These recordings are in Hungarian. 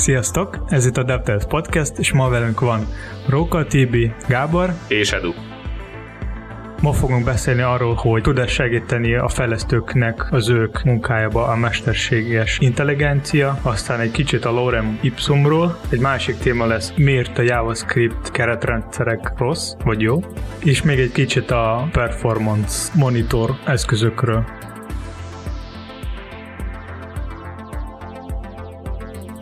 Sziasztok! Ez itt a DevTales Podcast, és ma velünk van Róka, Tibi, Gábor és Edu. Ma fogunk beszélni arról, hogy tud-e segíteni a fejlesztőknek az ők munkájába a mesterséges intelligencia, aztán egy kicsit a Lorem Ipsumról, egy másik téma lesz, miért a JavaScript keretrendszerek rossz vagy jó, és még egy kicsit a performance monitor eszközökről.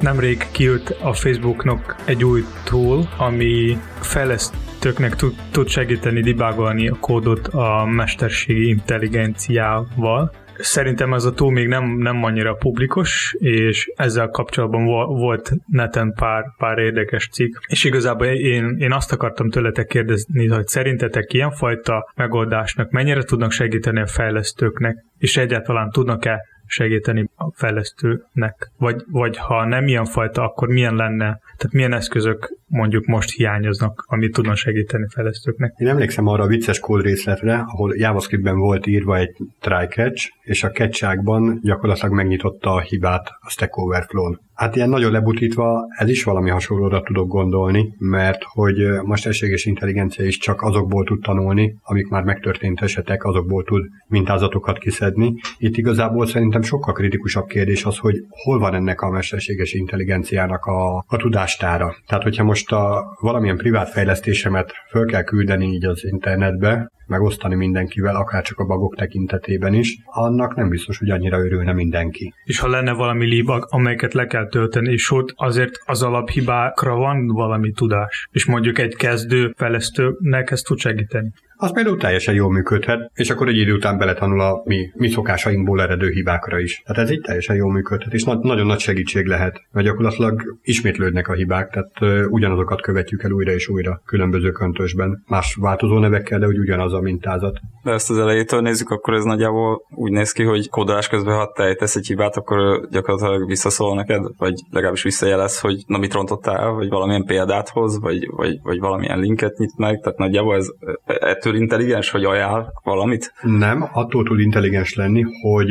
Nemrég kijött a Facebooknak egy új tool, ami fejlesztőknek tud, tud segíteni debugolni a kódot a mesterségi intelligenciával. Szerintem ez a tool még nem, nem annyira publikus, és ezzel kapcsolatban volt neten pár, pár érdekes cikk. És igazából én, én azt akartam tőletek kérdezni, hogy szerintetek ilyenfajta megoldásnak mennyire tudnak segíteni a fejlesztőknek, és egyáltalán tudnak-e segíteni a fejlesztőnek? Vagy, vagy ha nem ilyen fajta, akkor milyen lenne, tehát milyen eszközök mondjuk most hiányoznak, amit tudnak segíteni fejlesztőknek? Én emlékszem arra a vicces kódrészletre, ahol JavaScriptben volt írva egy try catch, és a catch gyakorlatilag megnyitotta a hibát a Stack Overflow-n. Hát ilyen nagyon lebutítva ez is valami hasonlóra tudok gondolni, mert hogy mesterséges intelligencia is csak azokból tud tanulni, amik már megtörtént esetek, azokból tud mintázatokat kiszedni. Itt igazából szerintem sokkal kritikusabb kérdés az, hogy hol van ennek a mesterséges intelligenciának a, a tudástára. Tehát, hogyha most a valamilyen privát fejlesztésemet föl kell küldeni így az internetbe, megosztani mindenkivel, akár csak a bagok tekintetében is, annak nem biztos, hogy annyira örülne mindenki. És ha lenne valami libag, amelyeket le kell tölteni, és ott azért az alaphibákra van valami tudás, és mondjuk egy kezdő fejlesztőnek ezt tud segíteni az például teljesen jól működhet, és akkor egy idő után beletanul a mi, mi szokásainkból eredő hibákra is. Tehát ez így teljesen jól működhet, és na- nagyon nagy segítség lehet, mert gyakorlatilag ismétlődnek a hibák, tehát uh, ugyanazokat követjük el újra és újra különböző köntösben. Más változó nevekkel, de úgy ugyanaz a mintázat. De ezt az elejétől nézzük, akkor ez nagyjából úgy néz ki, hogy kódolás közben, ha te tesz egy hibát, akkor gyakorlatilag visszaszól neked, vagy legalábbis visszajelez, hogy na mit rontottál, vagy valamilyen példát hoz, vagy, vagy, vagy valamilyen linket nyit meg, tehát nagyjából ez ettől intelligens, hogy ajánl valamit? Nem, attól tud intelligens lenni, hogy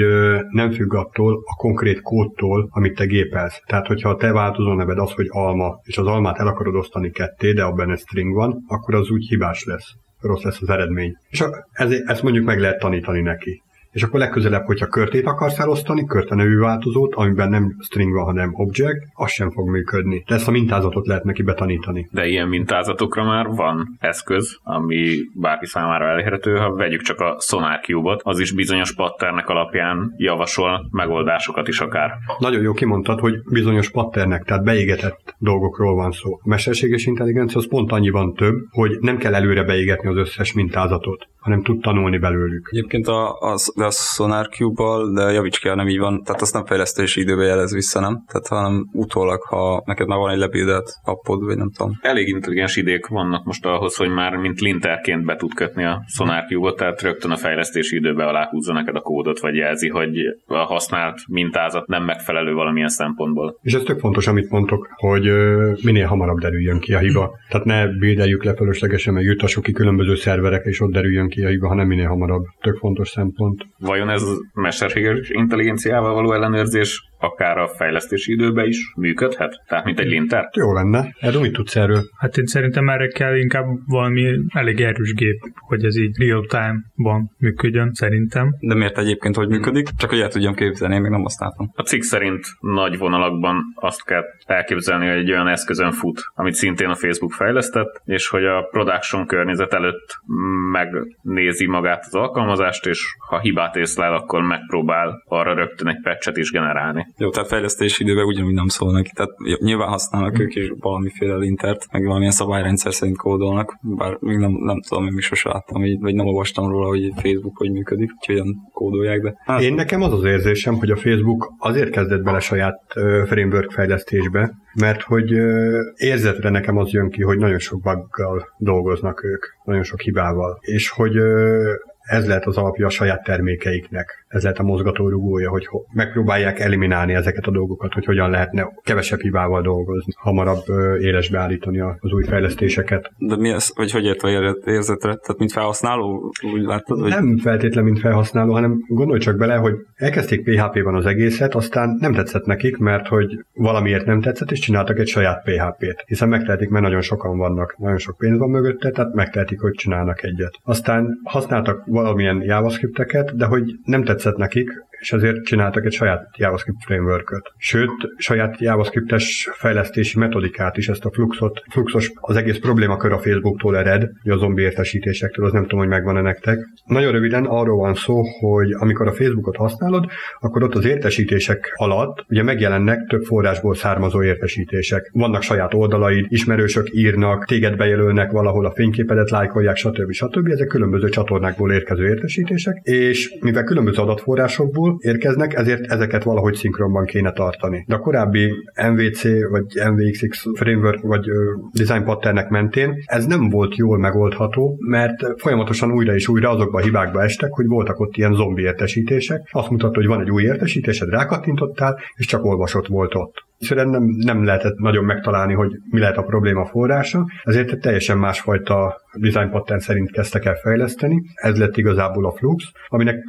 nem függ attól a konkrét kódtól, amit te gépelsz. Tehát, hogyha a te változó neved az, hogy alma, és az almát el akarod osztani ketté, de abban egy string van, akkor az úgy hibás lesz rossz lesz az eredmény. És ez, ezt mondjuk meg lehet tanítani neki és akkor legközelebb, hogyha körtét akarsz elosztani, körte nevű változót, amiben nem string van, hanem object, az sem fog működni. De ezt a mintázatot lehet neki betanítani. De ilyen mintázatokra már van eszköz, ami bárki számára elérhető, ha vegyük csak a Sonar Cube-ot, az is bizonyos patternek alapján javasol megoldásokat is akár. Nagyon jó kimondtad, hogy bizonyos patternek, tehát beégetett dolgokról van szó. A mesterséges intelligencia az pont annyiban több, hogy nem kell előre beégetni az összes mintázatot, hanem tud tanulni belőlük. Egyébként a, az, a Sonar Cube-bal, de javíts ki, nem így van. Tehát azt nem fejlesztési időbe jelez vissza, nem? Tehát hanem utólag, ha neked már van egy lebildelt appod, vagy nem tudom. Elég intelligens idék vannak most ahhoz, hogy már mint linterként be tud kötni a Sonar Cube-ot, tehát rögtön a fejlesztési időbe aláhúzza neked a kódot, vagy jelzi, hogy a használt mintázat nem megfelelő valamilyen szempontból. És ez tök fontos, amit mondtok, hogy minél hamarabb derüljön ki a hiba. Tehát ne bildeljük le fölöslegesen, meg jutassuk ki különböző szerverekre, és ott derüljön ki a hiba, hanem minél hamarabb. Tök fontos szempont. Vajon ez mesterséges intelligenciával való ellenőrzés akár a fejlesztési időben is működhet? Tehát, mint egy linter? Jó lenne. Erről mit tudsz erről? Hát én szerintem erre kell inkább valami elég erős gép, hogy ez így real-time-ban működjön, szerintem. De miért egyébként hogy működik? Csak hogy el tudjam képzelni, én még nem azt látom. A cikk szerint nagy vonalakban azt kell elképzelni, hogy egy olyan eszközön fut, amit szintén a Facebook fejlesztett, és hogy a production környezet előtt megnézi magát az alkalmazást, és ha hibát észlel, akkor megpróbál arra rögtön egy patchet is generálni. Jó, tehát fejlesztési időben ugyanúgy nem szól neki. Tehát nyilván használnak ők is valamiféle lintert, meg valamilyen szabályrendszer szerint kódolnak, bár még nem, nem tudom, én is sosem láttam, vagy nem olvastam róla, hogy Facebook hogy működik, hogy olyan kódolják, de... Hát. Én nekem az az érzésem, hogy a Facebook azért kezdett bele saját framework fejlesztésbe, mert hogy érzetre nekem az jön ki, hogy nagyon sok buggal dolgoznak ők, nagyon sok hibával, és hogy ez lehet az alapja a saját termékeiknek. Ez lehet a mozgatórugója, hogy megpróbálják eliminálni ezeket a dolgokat, hogy hogyan lehetne kevesebb hibával dolgozni, hamarabb élesbe állítani az új fejlesztéseket. De mi ez, vagy hogy értve érzetre? Tehát mint felhasználó, úgy láttad? Hogy... Nem feltétlen, mint felhasználó, hanem gondolj csak bele, hogy elkezdték PHP-ban az egészet, aztán nem tetszett nekik, mert hogy valamiért nem tetszett, és csináltak egy saját PHP-t. Hiszen megtehetik, mert nagyon sokan vannak, nagyon sok pénz van mögötte, tehát megtehetik, hogy csinálnak egyet. Aztán használtak valamilyen JavaScript-eket, de hogy nem tetszett nekik, és ezért csináltak egy saját JavaScript framework-öt. Sőt, saját JavaScript-es fejlesztési metodikát is, ezt a fluxot, fluxos, az egész problémakör a Facebooktól ered, a zombi értesítésektől, az nem tudom, hogy megvan-e nektek. Nagyon röviden arról van szó, hogy amikor a Facebookot használod, akkor ott az értesítések alatt ugye megjelennek több forrásból származó értesítések. Vannak saját oldalaid, ismerősök írnak, téged bejelölnek valahol a fényképedet, lájkolják, stb. stb. Ezek különböző csatornákból érkező értesítések, és mivel különböző adatforrásokból Google érkeznek, ezért ezeket valahogy szinkronban kéne tartani. De a korábbi MVC vagy MVXX framework vagy design patternek mentén ez nem volt jól megoldható, mert folyamatosan újra és újra azokba a hibákba estek, hogy voltak ott ilyen zombi értesítések. Azt mutatta, hogy van egy új értesítésed, rákattintottál, és csak olvasott volt ott. Egyszerűen nem, nem lehetett nagyon megtalálni, hogy mi lehet a probléma forrása, ezért egy teljesen másfajta design pattern szerint kezdtek el fejleszteni. Ez lett igazából a Flux, aminek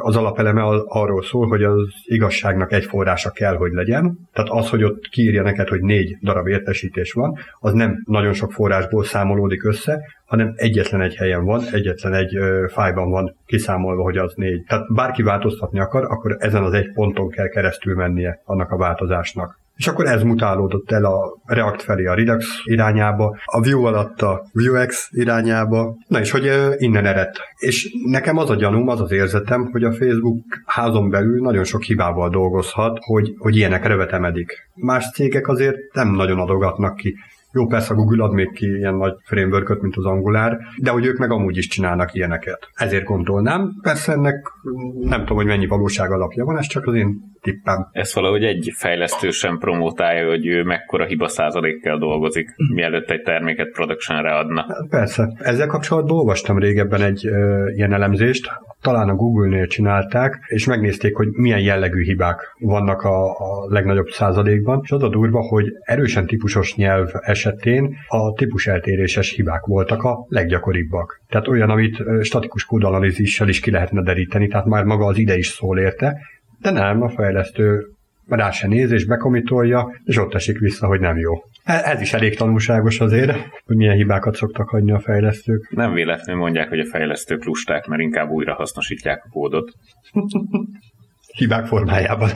az alapeleme arról szól, hogy az igazságnak egy forrása kell, hogy legyen. Tehát az, hogy ott kiírja neked, hogy négy darab értesítés van, az nem nagyon sok forrásból számolódik össze, hanem egyetlen egy helyen van, egyetlen egy fájban van kiszámolva, hogy az négy. Tehát bárki változtatni akar, akkor ezen az egy ponton kell keresztül mennie annak a változásnak. És akkor ez mutálódott el a React felé a Redux irányába, a Vue alatt a Vuex irányába, na és hogy innen eredt. És nekem az a gyanúm, az az érzetem, hogy a Facebook házon belül nagyon sok hibával dolgozhat, hogy, hogy ilyenek revetemedik. Más cégek azért nem nagyon adogatnak ki jó, persze a Google ad még ki ilyen nagy framework mint az Angular, de hogy ők meg amúgy is csinálnak ilyeneket. Ezért gondolnám. Persze ennek nem tudom, hogy mennyi valóság alapja van, ez csak az én tippem. Ez valahogy egy fejlesztő sem promotálja, hogy ő mekkora hiba százalékkel dolgozik, mielőtt egy terméket productionre adna. Persze. Ezzel kapcsolatban olvastam régebben egy ö, ilyen elemzést, talán a Google-nél csinálták, és megnézték, hogy milyen jellegű hibák vannak a, a legnagyobb százalékban, és az a durva, hogy erősen típusos nyelv esetén a típus eltéréses hibák voltak a leggyakoribbak. Tehát olyan, amit statikus kódanalízissel is ki lehetne deríteni, tehát már maga az ide is szól érte, de nem, a fejlesztő rá se néz, és bekomitolja, és ott esik vissza, hogy nem jó. Ez is elég tanulságos azért, hogy milyen hibákat szoktak hagyni a fejlesztők. Nem véletlenül mondják, hogy a fejlesztők lusták, mert inkább újra hasznosítják a kódot. hibák formájában.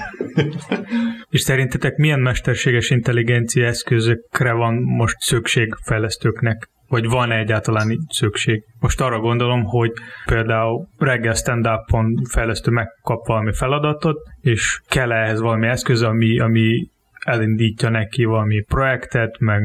És szerintetek milyen mesterséges intelligencia eszközökre van most szükség fejlesztőknek? Vagy van egyáltalán szükség? Most arra gondolom, hogy például reggel stand fejlesztő megkap valami feladatot, és kell ehhez valami eszköz, ami, ami elindítja neki valami projektet, meg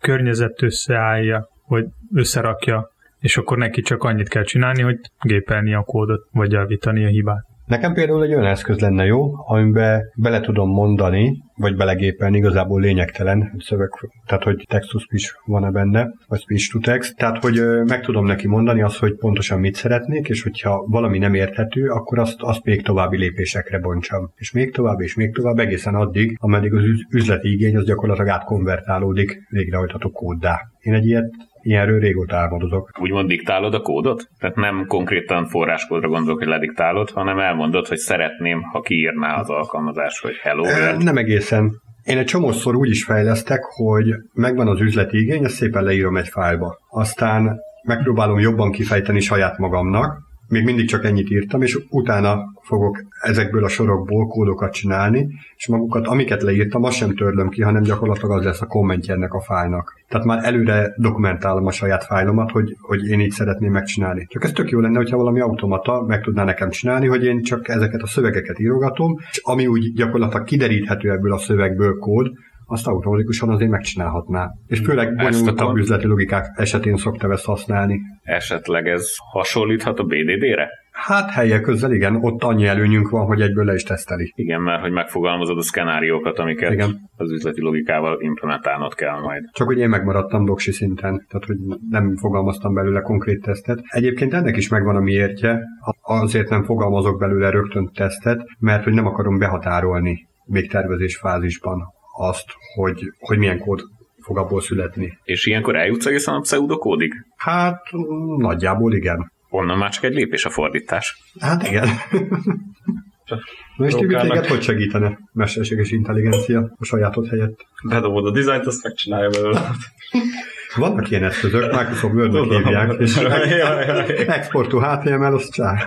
környezet összeállja, vagy összerakja, és akkor neki csak annyit kell csinálni, hogy gépelni a kódot, vagy javítani a hibát. Nekem például egy olyan eszköz lenne jó, amiben bele tudom mondani, vagy belegépelni, igazából lényegtelen szöveg, tehát hogy text to speech van-e benne, vagy speech to text, tehát hogy meg tudom neki mondani azt, hogy pontosan mit szeretnék, és hogyha valami nem érthető, akkor azt, azt még további lépésekre bontsam. És még tovább, és még tovább, egészen addig, ameddig az üzleti igény az gyakorlatilag átkonvertálódik végrehajtható kóddá. Én egy ilyet Ilyenről régóta álmodozok. Úgymond diktálod a kódot? Tehát nem konkrétan forráskódra gondolok, hogy lediktálod, hanem elmondod, hogy szeretném, ha kiírná az alkalmazás, hogy hello world. Nem egészen. Én egy csomószor úgy is fejlesztek, hogy megvan az üzleti igény, ezt szépen leírom egy fájlba. Aztán megpróbálom jobban kifejteni saját magamnak, még mindig csak ennyit írtam, és utána fogok ezekből a sorokból kódokat csinálni, és magukat, amiket leírtam, azt sem törlöm ki, hanem gyakorlatilag az lesz a kommentje ennek a fájlnak. Tehát már előre dokumentálom a saját fájlomat, hogy, hogy én így szeretném megcsinálni. Csak ez tök jó lenne, hogyha valami automata meg tudná nekem csinálni, hogy én csak ezeket a szövegeket írogatom, és ami úgy gyakorlatilag kideríthető ebből a szövegből kód, azt automatikusan azért megcsinálhatná. És főleg bonyolultabb a... üzleti logikák esetén szoktam ezt használni. Esetleg ez hasonlíthat a BDD-re? Hát helyek közel igen, ott annyi előnyünk van, hogy egyből le is teszteli. Igen, mert hogy megfogalmazod a szkenáriókat, amiket Igen. az üzleti logikával implementálnod kell majd. Csak hogy én megmaradtam doksi szinten, tehát hogy nem fogalmaztam belőle konkrét tesztet. Egyébként ennek is megvan a miértje, azért nem fogalmazok belőle rögtön tesztet, mert hogy nem akarom behatárolni még tervezés fázisban azt, hogy, hogy milyen kód fog abból születni. És ilyenkor eljutsz egészen a pseudokódig? Hát nagyjából igen. Onnan már csak egy lépés a fordítás. Hát igen. Na és Tibi, Prókálnak. téged hogy segítene mesterséges intelligencia a sajátod helyett? Bedobod a dizájnt, azt megcsinálja belőle. Vannak ilyen eszközök, Microsoft Word-nek Tudom. hívják, és export to HTML, az csá.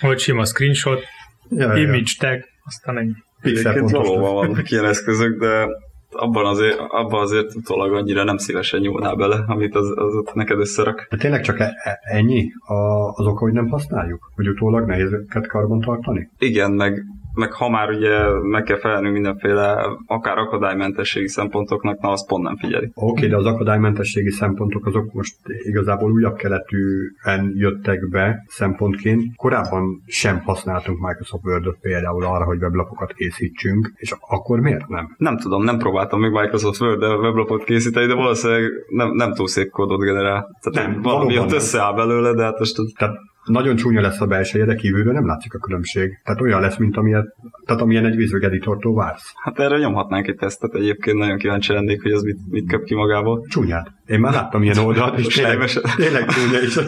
Vagy sima screenshot, ja. image tag, aztán ennyi. Egyébként valóban vannak ilyen eszközök, de abban azért, abban azért utólag annyira nem szívesen nyúlnál bele, amit az, az ott neked összerak. De tényleg csak e- e- ennyi az oka, hogy nem használjuk? Hogy utólag nehéz őket karban tartani? Igen, meg, meg ha már ugye meg kell felelni mindenféle akár akadálymentességi szempontoknak, na azt pont nem figyeli. Oké, okay, de az akadálymentességi szempontok azok most igazából újabb keletűen jöttek be szempontként. Korábban sem használtunk Microsoft Word-ot például arra, hogy weblapokat készítsünk, és akkor miért nem? Nem tudom, nem próbáltam még Microsoft Word weblapot készíteni, de valószínűleg nem, nem túl szép kódot generál. Tehát Nem, valami ott összeáll belőle, de hát most Tehát nagyon csúnya lesz a belseje, de kívülről nem látszik a különbség. Tehát olyan lesz, mint amilyen, tehát amilyen egy Visual Editortól vársz. hát erre nyomhatnánk egy tesztet egyébként, nagyon kíváncsi lennék, hogy az mit, mit kap ki magából. Csúnyát. Én már láttam ilyen oldalt, és tényleg, tényleg csúnya is.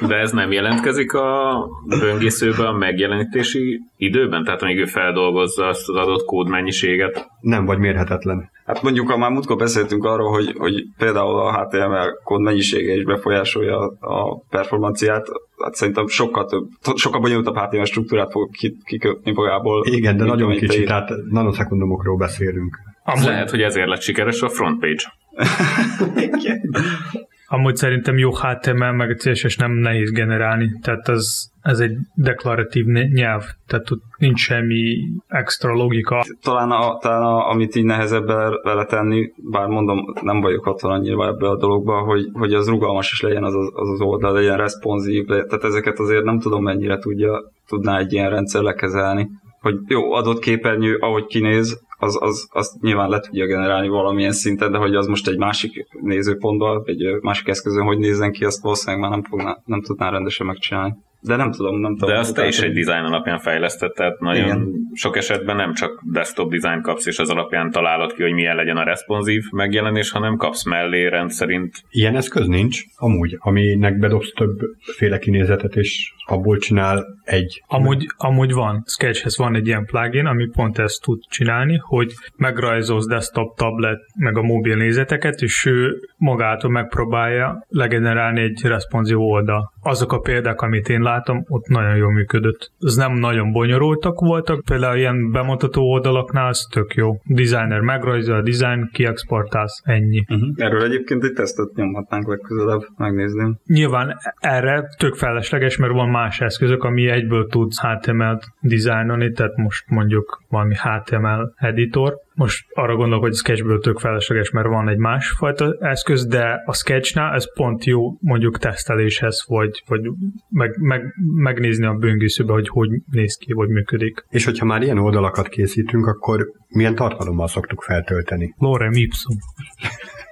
De ez nem jelentkezik a böngészőben a megjelenítési időben? Tehát amíg ő feldolgozza azt az adott kódmennyiséget? Nem vagy mérhetetlen. Hát mondjuk, ha már múltkor beszéltünk arról, hogy, hogy például a HTML kód mennyisége is befolyásolja a performanciát, hát szerintem sokkal több, sokkal bonyolultabb HTML struktúrát fog ki- kikötni magából. Igen, de nagyon te kicsi, ír. tehát nanoszekundumokról beszélünk. Amúgy, lehet, hogy ezért lett sikeres a frontpage. amúgy szerintem jó HTML meg CSS nem nehéz generálni, tehát ez, ez egy deklaratív ny- nyelv, tehát ott nincs semmi extra logika. talán, a, talán a, amit így nehezebb el- vele tenni, bár mondom, nem vagyok otthon annyira ebbe a dologba, hogy, hogy az rugalmas is legyen az az, az, az oldal, legyen responsív, tehát ezeket azért nem tudom mennyire tudja, tudná egy ilyen rendszer lekezelni. Hogy jó, adott képernyő, ahogy kinéz, az, az, azt nyilván le tudja generálni valamilyen szinten, de hogy az most egy másik nézőpontban, egy másik eszközön hogy nézzen ki, azt valószínűleg már nem, fogná, nem tudná rendesen megcsinálni. De nem tudom, nem tudom. De azt te is egy design alapján fejlesztett, tehát nagyon Igen. sok esetben nem csak desktop design kapsz, és az alapján találod ki, hogy milyen legyen a responsív megjelenés, hanem kapsz mellé rendszerint Ilyen eszköz nincs, amúgy, aminek bedobsz többféle kinézetet, és abból csinál egy. Amúgy, amúgy van, Sketchhez van egy ilyen plugin, ami pont ezt tud csinálni, hogy megrajzolsz desktop, tablet, meg a mobil nézeteket, és ő magától megpróbálja legenerálni egy responsív oldal. Azok a példák, amit én látom, ott nagyon jól működött. Ez nem nagyon bonyolultak voltak, például ilyen bemutató oldalaknál ez tök jó. Designer megrajzol, a design, kiexportálsz, ennyi. Uh-huh. Erről egyébként egy tesztet nyomhatnánk legközelebb, megnézném. Nyilván erre tök felesleges, mert van más eszközök, ami egyből tudsz HTML-t dizájnolni, tehát most mondjuk valami HTML editor. Most arra gondolok, hogy a Sketchből tök felesleges, mert van egy másfajta eszköz, de a Sketchnál ez pont jó mondjuk teszteléshez, vagy, vagy meg, meg, megnézni a böngészőbe, hogy hogy néz ki, vagy működik. És hogyha már ilyen oldalakat készítünk, akkor milyen tartalommal szoktuk feltölteni? Lorem ipsum.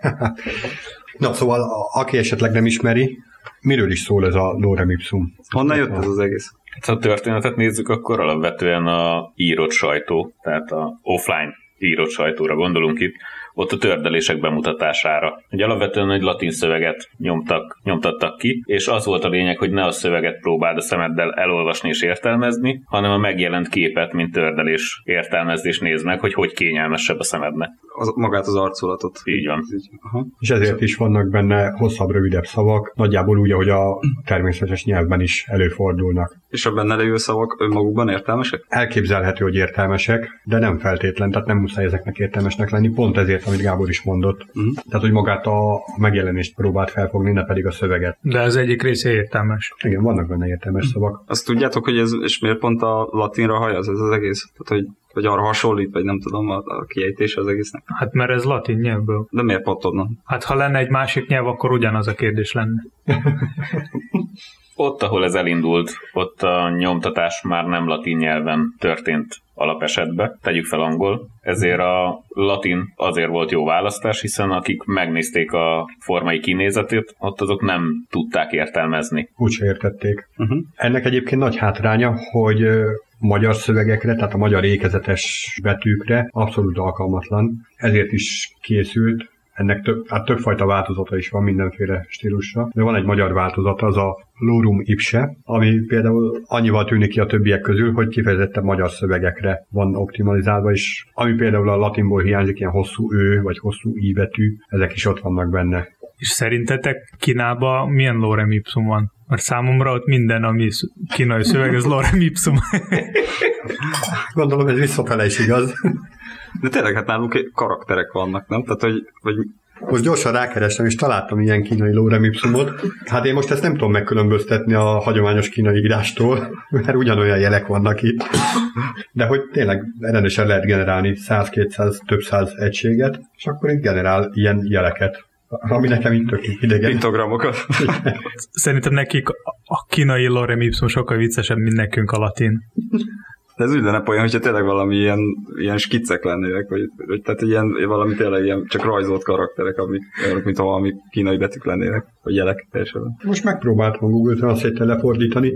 Na, szóval, aki esetleg nem ismeri, miről is szól ez a Lorem Ipsum? Honnan jött ez az egész? Ha a történetet nézzük, akkor alapvetően a írott sajtó, tehát a offline írott sajtóra gondolunk itt, ott a tördelések bemutatására. Egy alapvetően egy latin szöveget nyomtak, nyomtattak ki, és az volt a lényeg, hogy ne a szöveget próbáld a szemeddel elolvasni és értelmezni, hanem a megjelent képet, mint tördelés értelmezés nézd meg, hogy hogy kényelmesebb a szemednek. Az, magát az arculatot. Így van. Így, aha. És ezért is vannak benne hosszabb, rövidebb szavak, nagyjából úgy, ahogy a természetes nyelvben is előfordulnak. És a benne lévő szavak önmagukban értelmesek? Elképzelhető, hogy értelmesek, de nem feltétlen, tehát nem muszáj ezeknek értelmesnek lenni, pont ezért, amit Gábor is mondott. Uh-huh. Tehát, hogy magát a megjelenést próbált felfogni, ne pedig a szöveget. De az egyik része értelmes. Igen, vannak benne értelmes szavak. Azt tudjátok, hogy ez, és miért pont a latinra hajaz ez az egész? Tehát, hogy, hogy arra hasonlít, vagy nem tudom, a, a kiejtés az egésznek. Hát mert ez latin nyelvből. De miért pont onnan? Hát ha lenne egy másik nyelv, akkor ugyanaz a kérdés lenne. ott, ahol ez elindult, ott a nyomtatás már nem latin nyelven történt alapesetbe, tegyük fel angol, ezért a latin azért volt jó választás, hiszen akik megnézték a formai kinézetét, ott azok nem tudták értelmezni. Úgy értették. Uh-huh. Ennek egyébként nagy hátránya, hogy magyar szövegekre, tehát a magyar ékezetes betűkre abszolút alkalmatlan. Ezért is készült ennek több, hát többfajta változata is van mindenféle stílusra, de van egy magyar változata, az a Lorum Ipse, ami például annyival tűnik ki a többiek közül, hogy kifejezetten magyar szövegekre van optimalizálva, és ami például a latinból hiányzik, ilyen hosszú ő, vagy hosszú i betű, ezek is ott vannak benne. És szerintetek Kínában milyen lorem ipsum van? Mert számomra ott minden, ami kínai szöveg, az lorem ipsum. Gondolom ez visszafele is igaz. De tényleg, hát nálunk karakterek vannak, nem? Tehát, hogy, hogy most gyorsan rákerestem, és találtam ilyen kínai lórem ipsumot. Hát én most ezt nem tudom megkülönböztetni a hagyományos kínai írástól, mert ugyanolyan jelek vannak itt. De hogy tényleg rendesen lehet generálni 100-200, több száz egységet, és akkor itt generál ilyen jeleket ami nekem itt tök idegen. Pintogramokat. Szerintem nekik a kínai lorem ipsum sokkal viccesebb, mint nekünk a latin. De ez úgy lenne olyan, hogyha tényleg valami ilyen, ilyen skiccek lennének, vagy, vagy tehát ilyen, valami tényleg ilyen csak rajzolt karakterek, amik olyanok, mint valami kínai betűk lennének, vagy jelek teljesen. Most megpróbáltam a Google Translate-tel lefordítani.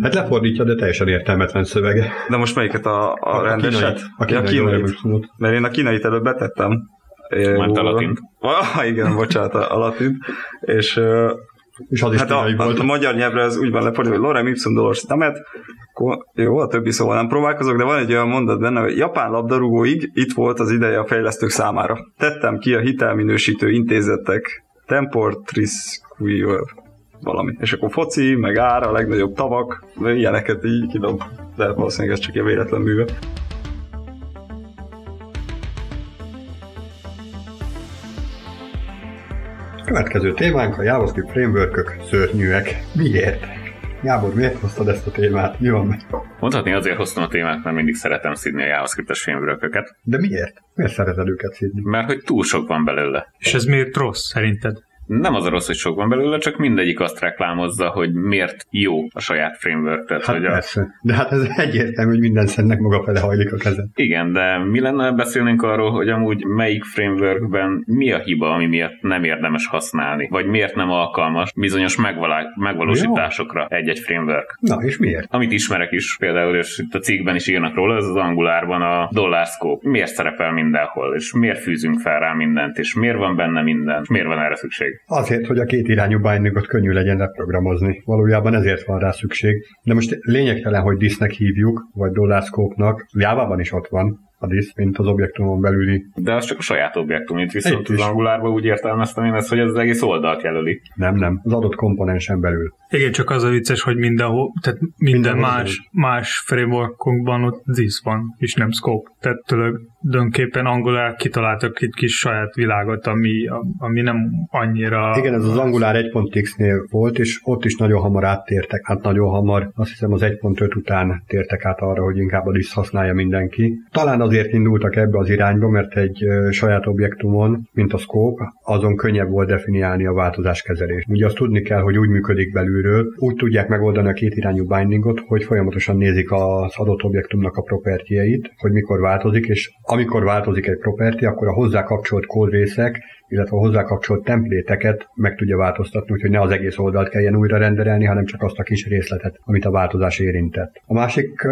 Hát lefordítja, de teljesen értelmetlen szövege. De most melyiket a, a, a rendeset? A kínai, a kínai, a kínai Mert én a kínait előbb betettem. Mert a latint. Ah, igen, bocsánat, a latint. És és az is hát a, volt. A, magyar nyelvre ez úgy van lefordítva, hogy lorem ipsum dolors tamet, jó, a többi szóval nem próbálkozok, de van egy olyan mondat benne, hogy japán labdarúgóig itt volt az ideje a fejlesztők számára. Tettem ki a hitelminősítő intézetek Temportris valami. És akkor foci, meg ára, a legnagyobb tavak, ilyeneket így kidob. De valószínűleg ez csak egy véletlen műve. Következő témánk a JavaScript framework szörnyűek. Miért? Gábor, miért hoztad ezt a témát? Mi van meg? Mondhatni azért hoztam a témát, mert mindig szeretem szidni a JavaScript-es framework De miért? Miért szereted őket szidni? Mert hogy túl sok van belőle. És ez miért rossz szerinted? Nem az a rossz, hogy sok van belőle, csak mindegyik azt reklámozza, hogy miért jó a saját framework. Tehát, hát hogy persze. A... De hát ez egyértelmű, hogy minden szennek maga fele hajlik a kezed. Igen, de mi lenne, beszélnénk arról, hogy amúgy melyik frameworkben mi a hiba, ami miatt nem érdemes használni, vagy miért nem alkalmas bizonyos megvalá- megvalósításokra egy-egy framework. Na, és miért? Amit ismerek is, például, és itt a cikkben is írnak róla, ez az Angularban a dollar scope. Miért szerepel mindenhol, és miért fűzünk fel rá mindent, és miért van benne minden, és miért van erre szükség? Azért, hogy a két irányú bindingot könnyű legyen leprogramozni. Valójában ezért van rá szükség. De most lényegtelen, hogy disznek hívjuk, vagy dollárszkópnak. Jávában is ott van, a disz, mint az objektumon belüli. De az csak a saját objektum, itt viszont az angulárban úgy értelmeztem én ezt, hogy ez az egész oldalt jelöli. Nem, nem, az adott komponensen belül. Igen, csak az a vicces, hogy mindenhol, tehát minden, minden más, más frameworkunkban ott disz van, és nem scope. Tehát tőleg dönképpen Angular kitaláltak egy kis saját világot, ami, ami nem annyira... Igen, ez az Angular 1.x-nél volt, és ott is nagyon hamar áttértek, hát nagyon hamar, azt hiszem az 1.5 után tértek át arra, hogy inkább a disz használja mindenki. Talán azért indultak ebbe az irányba, mert egy saját objektumon, mint a scope, azon könnyebb volt definiálni a változáskezelést. Ugye azt tudni kell, hogy úgy működik belülről, úgy tudják megoldani a két irányú bindingot, hogy folyamatosan nézik az adott objektumnak a propertieit, hogy mikor változik, és amikor változik egy property, akkor a hozzá kapcsolt kódrészek, illetve a hozzá kapcsolt templéteket meg tudja változtatni, úgyhogy ne az egész oldalt kelljen újra renderelni, hanem csak azt a kis részletet, amit a változás érintett. A másik,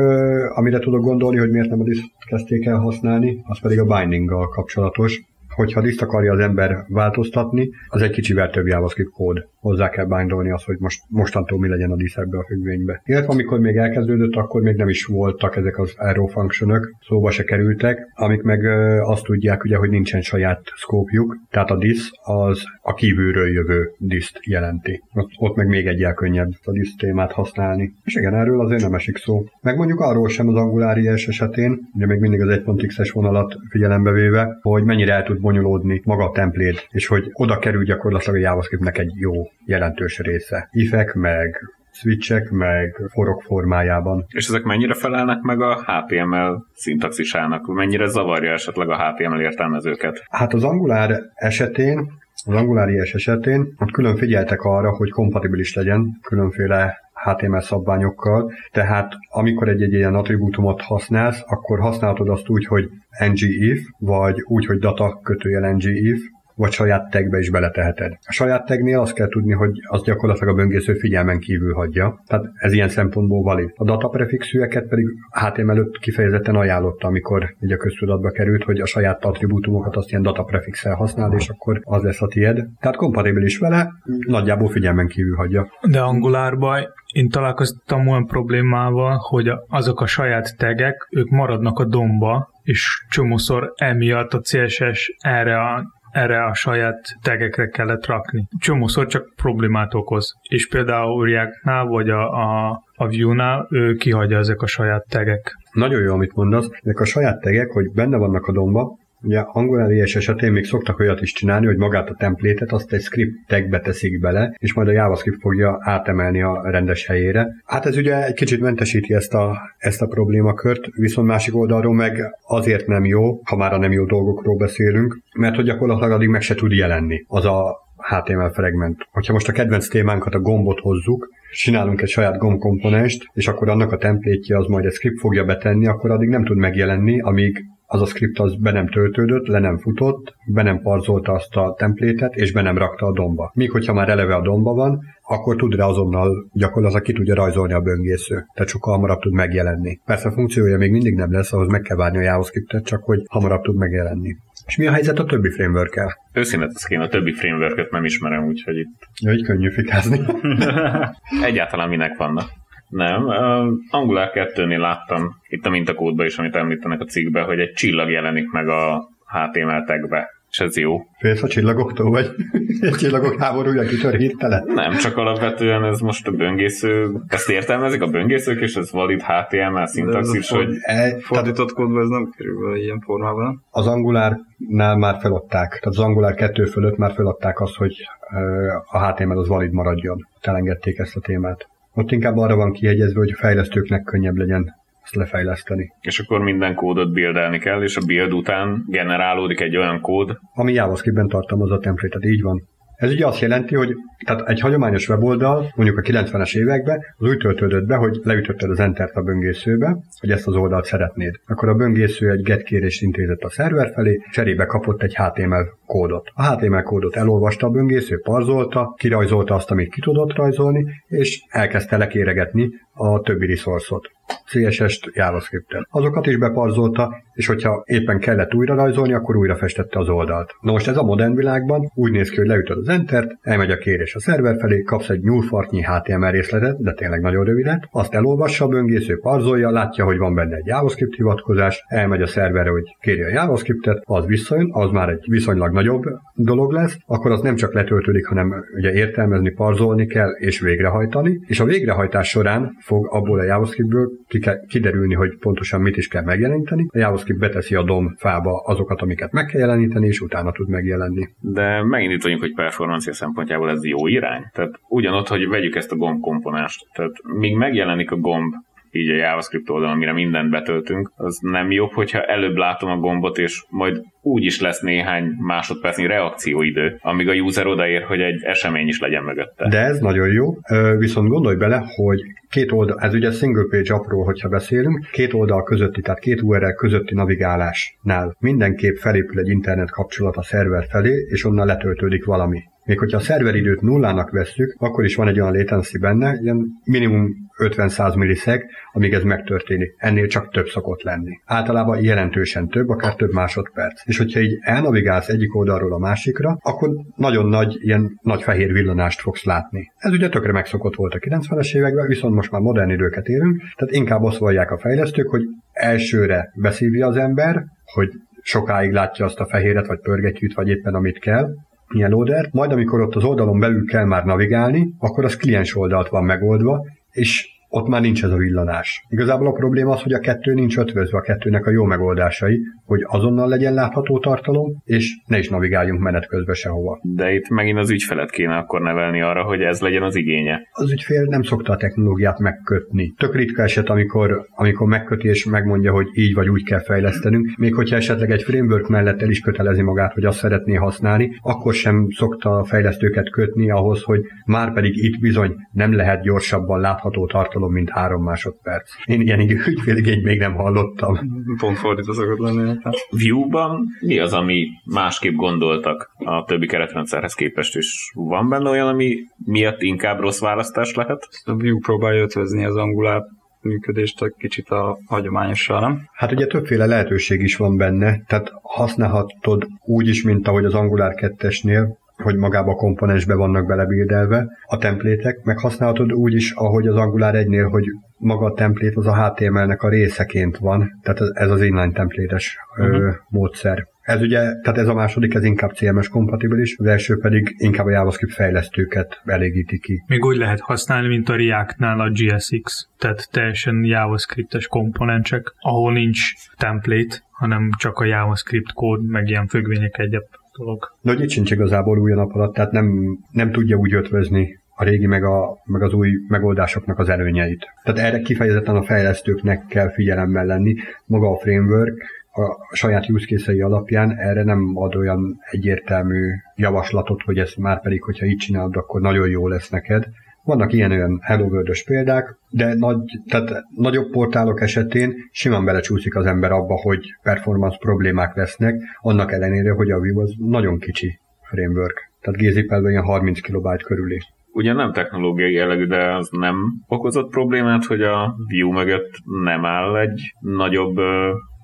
amire tudok gondolni, hogy miért nem disk kezdték el használni, az pedig a bindinggal kapcsolatos hogyha diszt akarja az ember változtatni, az egy kicsivel több JavaScript kód. Hozzá kell bindolni azt, hogy most, mostantól mi legyen a disz ebbe a függvénybe. Illetve amikor még elkezdődött, akkor még nem is voltak ezek az arrow functionok, szóba se kerültek, amik meg azt tudják, ugye, hogy nincsen saját szkópjuk, tehát a disz az a kívülről jövő diszt jelenti. Ott, ott meg még egyel könnyebb a disz témát használni. És igen, erről azért nem esik szó. Meg mondjuk arról sem az Angular esetén, ugye még mindig az 1.x-es vonalat figyelembe véve, hogy mennyire el tud bonyolódni maga a templét, és hogy oda kerül gyakorlatilag a JavaScriptnek egy jó jelentős része. Ifek, meg switchek, meg forog formájában. És ezek mennyire felelnek meg a HTML szintaxisának? Mennyire zavarja esetleg a HTML értelmezőket? Hát az Angular esetén Az Angular IS esetén ott külön figyeltek arra, hogy kompatibilis legyen különféle HTML szabványokkal, tehát amikor egy, egy ilyen attribútumot használsz, akkor használhatod azt úgy, hogy ngif, vagy úgy, hogy data kötőjel ngif, vagy saját tagbe is beleteheted. A saját tagnél azt kell tudni, hogy az gyakorlatilag a böngésző figyelmen kívül hagyja. Tehát ez ilyen szempontból valid. A data prefixűeket pedig HTML előtt kifejezetten ajánlotta, amikor így a köztudatba került, hogy a saját attribútumokat azt ilyen data prefixel használ, és akkor az lesz a tied. Tehát kompatibilis vele, nagyjából figyelmen kívül hagyja. De Angularban én találkoztam olyan problémával, hogy azok a saját tegek, ők maradnak a domba, és csomószor emiatt a CSS erre a erre a saját tegekre kellett rakni. Csomószor csak problémát okoz. És például React-nál vagy a, a, a Vue-nál ő kihagyja ezek a saját tegek. Nagyon jó, amit mondasz. Ezek a saját tegek, hogy benne vannak a domba, Ugye Angular IS esetén még szoktak olyat is csinálni, hogy magát a templétet azt egy script tagbe teszik bele, és majd a JavaScript fogja átemelni a rendes helyére. Hát ez ugye egy kicsit mentesíti ezt a, ezt a problémakört, viszont másik oldalról meg azért nem jó, ha már a nem jó dolgokról beszélünk, mert hogy gyakorlatilag addig meg se tud jelenni az a HTML fragment. Hogyha most a kedvenc témánkat, a gombot hozzuk, csinálunk egy saját gombkomponenst, és akkor annak a templétje az majd egy script fogja betenni, akkor addig nem tud megjelenni, amíg az a script az be nem töltődött, le nem futott, be nem parzolta azt a templétet, és be nem rakta a domba. Míg hogyha már eleve a domba van, akkor tud rá azonnal gyakorlatilag ki tudja rajzolni a böngésző. Tehát sokkal hamarabb tud megjelenni. Persze a funkciója még mindig nem lesz, ahhoz meg kell várni a JavaScriptet, csak hogy hamarabb tud megjelenni. És mi a helyzet a többi framework-kel? Őszintén én a többi framework nem ismerem, úgyhogy itt... Ja, így könnyű fikázni. Egyáltalán minek vannak. Nem, uh, Angular 2-nél láttam itt a mintakódban is, amit említenek a cikkbe, hogy egy csillag jelenik meg a HTML tagbe és ez jó. Félsz a csillagoktól, vagy egy csillagok háborúja kitör hirtelen? Nem, csak alapvetően ez most a böngésző, ezt értelmezik a böngészők, és ez valid HTML szintaxis, hogy... E, fordított kódban ez nem kerül ilyen formában. Az Angularnál már feladták, tehát az Angular 2 fölött már feladták azt, hogy a HTML az valid maradjon. Elengedték ezt a témát. Ott inkább arra van kiegyezve, hogy a fejlesztőknek könnyebb legyen ezt lefejleszteni. És akkor minden kódot buildelni kell, és a build után generálódik egy olyan kód, ami JavaScript-ben tartalmazza a template így van. Ez ugye azt jelenti, hogy tehát egy hagyományos weboldal, mondjuk a 90-es években, az úgy töltődött be, hogy leütötted az Entert a böngészőbe, hogy ezt az oldalt szeretnéd. Akkor a böngésző egy get kérést intézett a szerver felé, cserébe kapott egy HTML kódot. A HTML kódot elolvasta a böngésző, parzolta, kirajzolta azt, amit ki tudott rajzolni, és elkezdte lekéregetni a többi resource-ot. CSS-t, JavaScript-et. Azokat is beparzolta, és hogyha éppen kellett újra rajzolni, akkor újra festette az oldalt. Na most ez a modern világban úgy néz ki, hogy leütöd az Entert, elmegy a kérés a szerver felé, kapsz egy nyúlfartnyi HTML részletet, de tényleg nagyon rövidet, azt elolvassa a böngésző, parzolja, látja, hogy van benne egy JavaScript hivatkozás, elmegy a szerverre, hogy kéri a JavaScriptet, az visszajön, az már egy viszonylag nagyobb dolog lesz, akkor az nem csak letöltődik, hanem ugye értelmezni, parzolni kell és végrehajtani, és a végrehajtás során fog abból a JavaScriptből kiderülni, hogy pontosan mit is kell megjeleníteni. A JavaScript beteszi a DOM fába azokat, amiket meg kell jeleníteni, és utána tud megjelenni. De megint itt vagyunk, hogy performancia szempontjából ez jó irány. Tehát ugyanott, hogy vegyük ezt a gomb komponást. Tehát míg megjelenik a gomb így a JavaScript oldalon, amire mindent betöltünk, az nem jobb, hogyha előbb látom a gombot, és majd úgy is lesz néhány másodpercnyi reakcióidő, amíg a user odaér, hogy egy esemény is legyen mögötte. De ez nagyon jó, viszont gondolj bele, hogy két oldal, ez ugye single page apról, hogyha beszélünk, két oldal közötti, tehát két URL közötti navigálásnál mindenképp felépül egy internet kapcsolat a szerver felé, és onnan letöltődik valami. Még hogyha a szerveridőt nullának vesszük, akkor is van egy olyan latency benne, ilyen minimum 50-100 milliszek, amíg ez megtörténik. Ennél csak több szokott lenni. Általában jelentősen több, akár több másodperc. És hogyha így elnavigálsz egyik oldalról a másikra, akkor nagyon nagy, ilyen nagy fehér villanást fogsz látni. Ez ugye tökre megszokott volt a 90-es években, viszont most már modern időket élünk, tehát inkább azt vallják a fejlesztők, hogy elsőre beszívja az ember, hogy sokáig látja azt a fehéret, vagy pörgetyűt, vagy éppen amit kell, ilyen loader, majd amikor ott az oldalon belül kell már navigálni, akkor az kliens oldalt van megoldva, és ott már nincs ez a villanás. Igazából a probléma az, hogy a kettő nincs ötvözve, a kettőnek a jó megoldásai, hogy azonnal legyen látható tartalom, és ne is navigáljunk menet közben sehova. De itt megint az ügyfelet kéne akkor nevelni arra, hogy ez legyen az igénye. Az ügyfél nem szokta a technológiát megkötni. Tök ritka eset, amikor, amikor megköti és megmondja, hogy így vagy úgy kell fejlesztenünk, még hogyha esetleg egy framework mellett el is kötelezi magát, hogy azt szeretné használni, akkor sem szokta a fejlesztőket kötni ahhoz, hogy már pedig itt bizony nem lehet gyorsabban látható tartalom, mint három másodperc. Én ilyen ügyféligényt még nem hallottam. Pont fordítva szokott lenni. Hát. Vue-ban mi az, ami másképp gondoltak a többi keretrendszerhez képest, és van benne olyan, ami miatt inkább rossz választás lehet? A Vue próbálja ötvözni az Angular működést egy kicsit a hagyományossal, nem? Hát ugye többféle lehetőség is van benne, tehát használhatod úgy is, mint ahogy az Angular 2-esnél, hogy magába a komponensbe vannak belebildelve a templétek, meg használhatod úgy is, ahogy az Angular 1-nél, hogy maga a templét az a HTML-nek a részeként van, tehát ez az inline templétes uh-huh. módszer. Ez ugye, tehát ez a második, ez inkább CMS kompatibilis, az első pedig inkább a JavaScript fejlesztőket elégíti ki. Még úgy lehet használni, mint a React-nál a GSX, tehát teljesen JavaScriptes komponensek, ahol nincs template, hanem csak a JavaScript kód, meg ilyen függvények egyéb dolog. Itt sincs igazából új nap alatt, tehát nem, nem tudja úgy ötvözni a régi meg, a, meg az új megoldásoknak az előnyeit. Tehát erre kifejezetten a fejlesztőknek kell figyelemmel lenni. Maga a framework a saját use alapján erre nem ad olyan egyértelmű javaslatot, hogy ezt már pedig, hogyha így csinálod, akkor nagyon jó lesz neked. Vannak ilyen-olyan Hello world példák, de nagy, tehát nagyobb portálok esetén simán belecsúszik az ember abba, hogy performance problémák lesznek, annak ellenére, hogy a Vue az nagyon kicsi framework. Tehát gzip ilyen 30 kilobájt körüli. Ugye nem technológiai jellegű, de az nem okozott problémát, hogy a Vue mögött nem áll egy nagyobb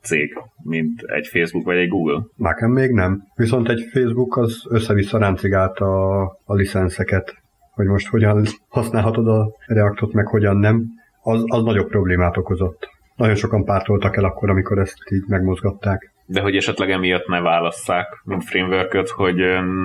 cég, mint egy Facebook vagy egy Google? Nekem még nem. Viszont egy Facebook az össze-vissza ráncigálta a, a licenszeket hogy most hogyan használhatod a Reactot, meg hogyan nem, az, az nagyobb problémát okozott. Nagyon sokan pártoltak el akkor, amikor ezt így megmozgatták. De hogy esetleg emiatt ne válasszák, mint framework hogy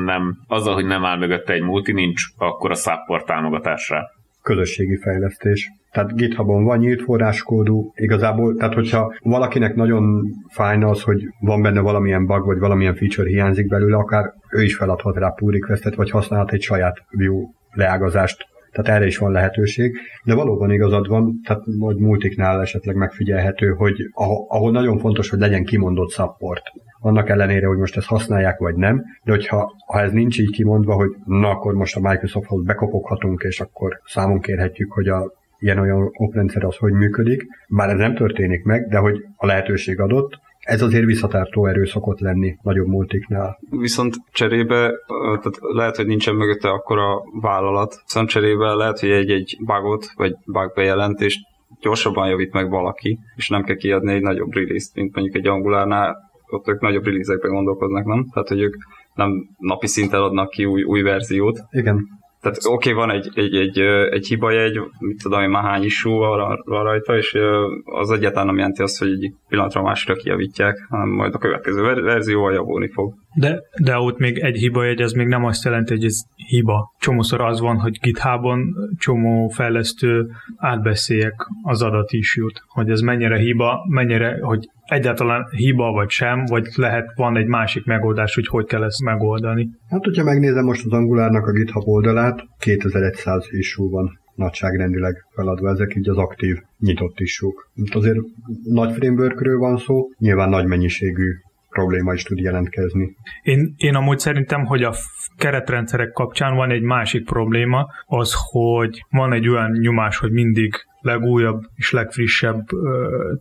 nem, azzal, hogy nem áll mögötte egy multi, nincs akkor a support támogatásra. Közösségi fejlesztés. Tehát GitHubon van nyílt forráskódú, igazából, tehát hogyha valakinek nagyon fájna az, hogy van benne valamilyen bug, vagy valamilyen feature hiányzik belőle, akár ő is feladhat rá pull requestet, vagy használhat egy saját view leágazást, tehát erre is van lehetőség, de valóban igazad van, tehát vagy multiknál esetleg megfigyelhető, hogy ahol nagyon fontos, hogy legyen kimondott support. Annak ellenére, hogy most ezt használják, vagy nem, de hogyha ha ez nincs így kimondva, hogy na akkor most a Microsofthoz bekopoghatunk, és akkor számon kérhetjük, hogy a ilyen-olyan oprendszer az hogy működik, bár ez nem történik meg, de hogy a lehetőség adott, ez azért visszatartó erő szokott lenni nagyobb multiknál. Viszont cserébe, tehát lehet, hogy nincsen mögötte akkora vállalat, viszont cserébe lehet, hogy egy-egy bugot, vagy bug bejelentést gyorsabban javít meg valaki, és nem kell kiadni egy nagyobb release-t, mint mondjuk egy Angularnál, ott ők nagyobb release-ekben gondolkoznak, nem? Tehát, hogy ők nem napi szinten adnak ki új, új verziót. Igen. Tehát oké, okay, van egy, egy, egy, egy hibajegy, mit tudom én, már hány isú van, van rajta, és az egyáltalán nem jelenti azt, hogy egy pillanatra másra kijavítják, hanem majd a következő verzióval javulni fog. De, de ott még egy hiba egy, ez még nem azt jelenti, hogy ez hiba. Csomószor az van, hogy GitHubon csomó fejlesztő átbeszéljek az adat jut, hogy ez mennyire hiba, mennyire, hogy egyáltalán hiba vagy sem, vagy lehet, van egy másik megoldás, hogy hogy kell ezt megoldani. Hát, hogyha megnézem most az Angularnak a GitHub oldalát, 2100 issue van nagyságrendileg feladva, ezek így az aktív nyitott issúk. Azért nagy frameworkről van szó, nyilván nagy mennyiségű probléma is tud jelentkezni. Én, én amúgy szerintem, hogy a keretrendszerek kapcsán van egy másik probléma, az, hogy van egy olyan nyomás, hogy mindig legújabb és legfrissebb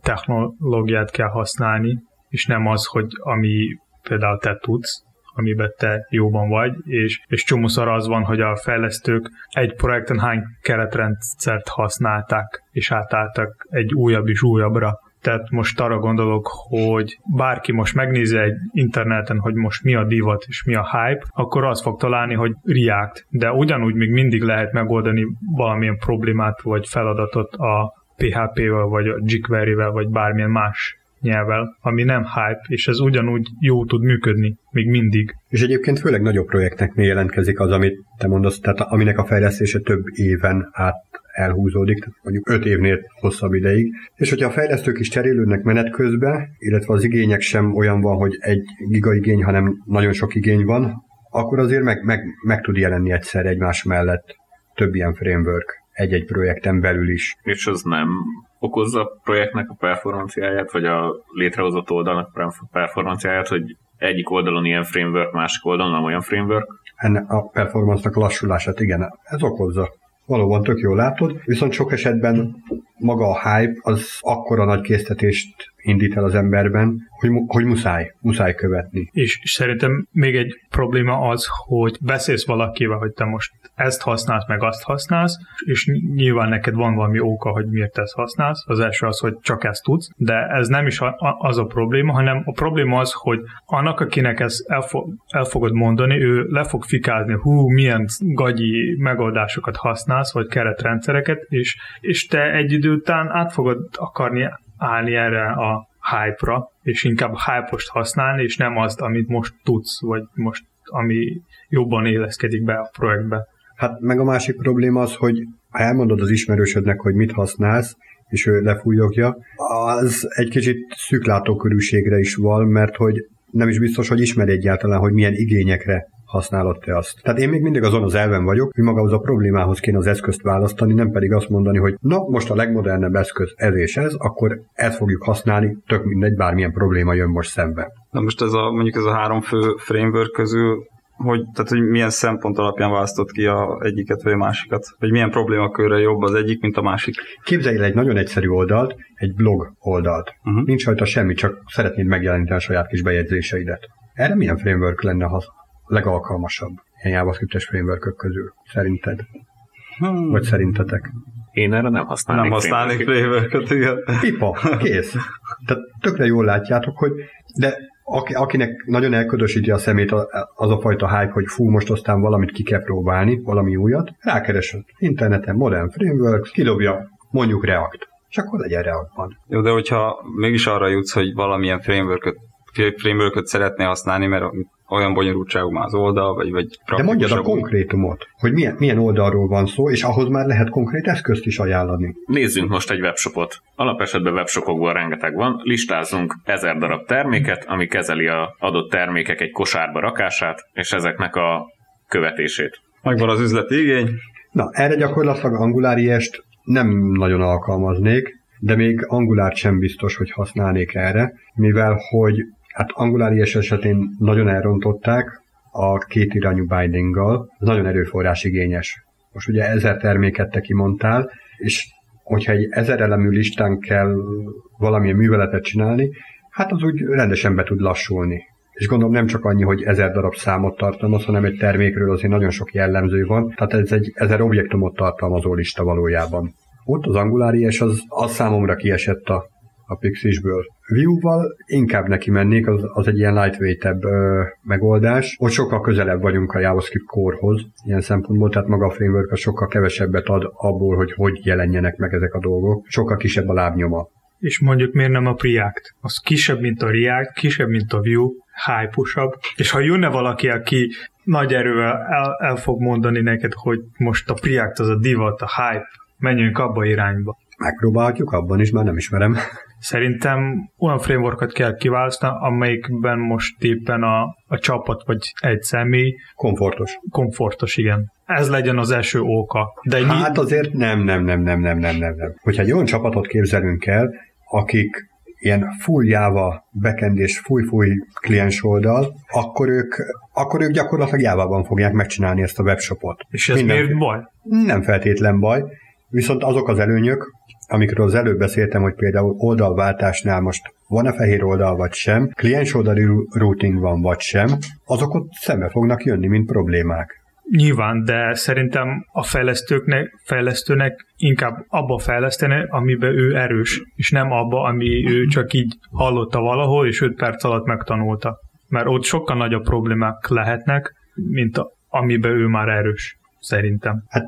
technológiát kell használni, és nem az, hogy ami például te tudsz, amiben te jóban vagy, és, és csomószor az van, hogy a fejlesztők egy projekten hány keretrendszert használták, és átálltak egy újabb és újabbra. Tehát most arra gondolok, hogy bárki most megnézi egy interneten, hogy most mi a divat és mi a hype, akkor azt fog találni, hogy React. De ugyanúgy még mindig lehet megoldani valamilyen problémát vagy feladatot a PHP-vel, vagy a jQuery-vel, vagy bármilyen más nyelvvel, ami nem hype, és ez ugyanúgy jó tud működni, még mindig. És egyébként főleg nagyobb projekteknél jelentkezik az, amit te mondasz, tehát aminek a fejlesztése több éven át elhúzódik, mondjuk 5 évnél hosszabb ideig. És hogyha a fejlesztők is cserélődnek menet közben, illetve az igények sem olyan van, hogy egy gigaigény, hanem nagyon sok igény van, akkor azért meg, meg, meg tud jelenni egyszer egymás mellett több ilyen framework egy-egy projekten belül is. És az nem okozza a projektnek a performanciáját, vagy a létrehozott oldalnak performanciáját, hogy egyik oldalon ilyen framework, másik oldalon nem olyan framework? Ennek a performance-nak lassulását, igen, ez okozza. Valóban tök jól látod, viszont sok esetben maga a hype az akkora nagy késztetést indít el az emberben, hogy, hogy muszáj, muszáj követni. És szerintem még egy probléma az, hogy beszélsz valakivel, hogy te most ezt használsz, meg azt használsz, és nyilván neked van valami oka, hogy miért ezt használsz. Az első az, hogy csak ezt tudsz, de ez nem is az a probléma, hanem a probléma az, hogy annak, akinek ezt el, el fogod mondani, ő le fog fikázni, hú, milyen gagyi megoldásokat használsz, vagy keretrendszereket, és, és te egy idő után át fogod akarni állni erre a hype-ra, és inkább hype-ost használni, és nem azt, amit most tudsz, vagy most ami jobban éleszkedik be a projektbe. Hát meg a másik probléma az, hogy ha elmondod az ismerősödnek, hogy mit használsz, és ő lefújogja, az egy kicsit szűklátókörűségre is van, mert hogy nem is biztos, hogy ismeri egyáltalán, hogy milyen igényekre használod te azt. Tehát én még mindig azon az elven vagyok, hogy maga az a problémához kéne az eszközt választani, nem pedig azt mondani, hogy na, most a legmodernebb eszköz ez és ez, akkor ezt fogjuk használni, tök mindegy, bármilyen probléma jön most szembe. Na most ez a, mondjuk ez a három fő framework közül hogy, tehát, hogy milyen szempont alapján választott ki a egyiket vagy a másikat? Vagy milyen problémakörre jobb az egyik, mint a másik? Képzelj el egy nagyon egyszerű oldalt, egy blog oldalt. Uh-huh. Nincs rajta semmi, csak szeretnéd megjeleníteni a saját kis bejegyzéseidet. Erre milyen framework lenne ha legalkalmasabb ilyen JavaScript-es framework közül, szerinted? Hmm. Vagy szerintetek? Én erre nem használnék Nem használnék framework igen. Pipa, kész. Tehát tökre jól látjátok, hogy de akinek nagyon elködösíti a szemét az a fajta hype, hogy fú, most aztán valamit ki kell próbálni, valami újat, rákeresed interneten Modern Frameworks, kidobja mondjuk React, és akkor legyen Reactban. Jó, de hogyha mégis arra jutsz, hogy valamilyen framework framework szeretné használni, mert olyan bonyolultságú már az oldal, vagy, vagy De mondjad a konkrétumot, hogy milyen, milyen oldalról van szó, és ahhoz már lehet konkrét eszközt is ajánlani. Nézzünk most egy webshopot. Alapesetben webshopokból rengeteg van, listázunk ezer darab terméket, ami kezeli a adott termékek egy kosárba rakását, és ezeknek a követését. Megvan az üzleti igény. Na, erre gyakorlatilag anguláriest nem nagyon alkalmaznék, de még angulárt sem biztos, hogy használnék erre, mivel hogy Hát Angular IS esetén nagyon elrontották a két irányú bindinggal, ez nagyon erőforrás igényes. Most ugye ezer terméket te kimondtál, és hogyha egy ezer elemű listán kell valamilyen műveletet csinálni, hát az úgy rendesen be tud lassulni. És gondolom nem csak annyi, hogy ezer darab számot tartalmaz, hanem egy termékről azért nagyon sok jellemző van, tehát ez egy ezer objektumot tartalmazó lista valójában. Ott az Angular IS az, az számomra kiesett a a Pixisből. Vue-val inkább neki mennék, az, az egy ilyen lightweight ö, megoldás. Ott sokkal közelebb vagyunk a JavaScript core-hoz, ilyen szempontból, tehát maga a framework az sokkal kevesebbet ad abból, hogy hogy jelenjenek meg ezek a dolgok. Sokkal kisebb a lábnyoma. És mondjuk miért nem a React? Az kisebb, mint a React, kisebb, mint a Vue, hype és ha jönne valaki, aki nagy erővel el, el fog mondani neked, hogy most a React az a divat, a hype, menjünk abba irányba. Megpróbálhatjuk, abban is már nem ismerem. Szerintem olyan frameworkot kell kiválasztani, amelyikben most éppen a, a csapat vagy egy személy komfortos. Komfortos, igen. Ez legyen az első oka. De hát azért nem, nem, nem, nem, nem, nem, nem, nem. Hogyha egy olyan csapatot képzelünk el, akik ilyen full Java backend és full-full kliens oldal, akkor ők, akkor ők gyakorlatilag Java-ban fogják megcsinálni ezt a webshopot. És ez Minden, miért baj? Nem feltétlen baj, viszont azok az előnyök, amikről az előbb beszéltem, hogy például oldalváltásnál most van-e fehér oldal vagy sem, kliens oldali routing van vagy sem, azok ott szembe fognak jönni, mint problémák. Nyilván, de szerintem a fejlesztőknek, fejlesztőnek inkább abba fejleszteni, amiben ő erős, és nem abba, ami ő csak így hallotta valahol, és 5 perc alatt megtanulta. Mert ott sokkal nagyobb problémák lehetnek, mint amiben ő már erős, szerintem. Hát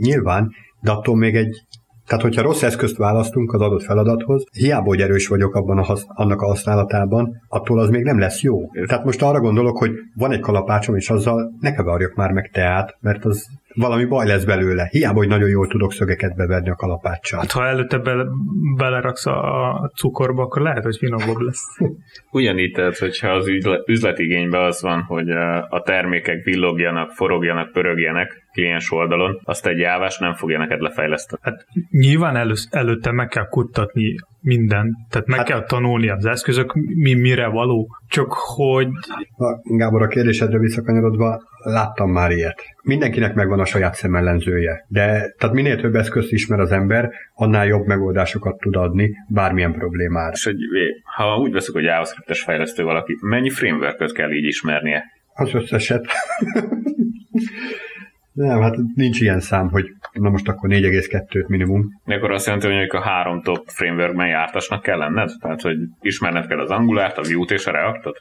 nyilván, de attól még egy tehát, hogyha rossz eszközt választunk az adott feladathoz, hiába, hogy erős vagyok abban a hasz, annak a használatában, attól az még nem lesz jó. Tehát most arra gondolok, hogy van egy kalapácsom, és azzal ne kevarjak már meg teát, mert az valami baj lesz belőle. Hiába, hogy nagyon jól tudok szögeket beverni a kalapáccsal. Hát ha előtte bele, beleraksz a cukorba, akkor lehet, hogy finomabb lesz. Ugyanígy, tehát, hogyha az üzletigényben az van, hogy a termékek villogjanak, forogjanak, pörögjenek kliens oldalon, azt egy jávás nem fogja neked lefejleszteni. Hát nyilván elősz, előtte meg kell kuttatni minden, tehát meg hát, kell tanulni az eszközök, mi mire való, csak hogy... Gábor, a kérdésedre visszakanyarodva, láttam már ilyet. Mindenkinek megvan a saját szemellenzője, de tehát minél több eszközt ismer az ember, annál jobb megoldásokat tud adni bármilyen problémára. És hogy ha úgy veszük, hogy JavaScript-es fejlesztő valaki, mennyi framework kell így ismernie? Az összeset. Nem, hát nincs ilyen szám, hogy na most akkor 4,2 minimum. Akkor azt jelenti, hogy a három top frameworkben jártasnak kell lenned? Tehát, hogy ismerned kell az Angular-t, a Vue-t és a React-ot?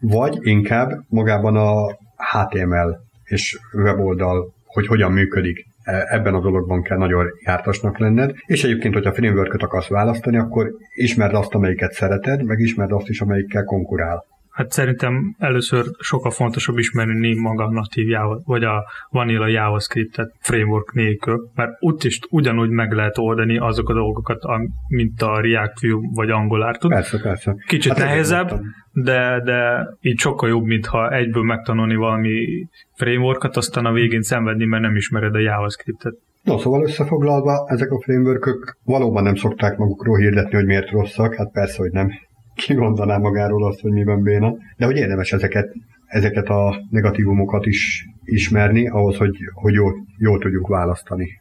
Vagy inkább magában a HTML és weboldal, hogy hogyan működik. E, ebben a dologban kell nagyon jártasnak lenned, és egyébként, hogyha framework akarsz választani, akkor ismerd azt, amelyiket szereted, meg ismerd azt is, amelyikkel konkurál. Hát szerintem először sokkal fontosabb ismerni maga a natív Java, vagy a Vanilla JavaScript-et framework nélkül, mert úgy is ugyanúgy meg lehet oldani azok a dolgokat, mint a React Vue vagy Angular. Tud? Persze, persze. Kicsit hát nehezebb, de, de így sokkal jobb, mintha egyből megtanulni valami frameworkot, aztán a végén szenvedni, mert nem ismered a JavaScript-et. No, szóval összefoglalva, ezek a frameworkök valóban nem szokták magukról hirdetni, hogy miért rosszak, hát persze, hogy nem kimondaná magáról azt, hogy miben béna. De hogy érdemes ezeket, ezeket a negatívumokat is ismerni, ahhoz, hogy, hogy jó, jó tudjuk választani.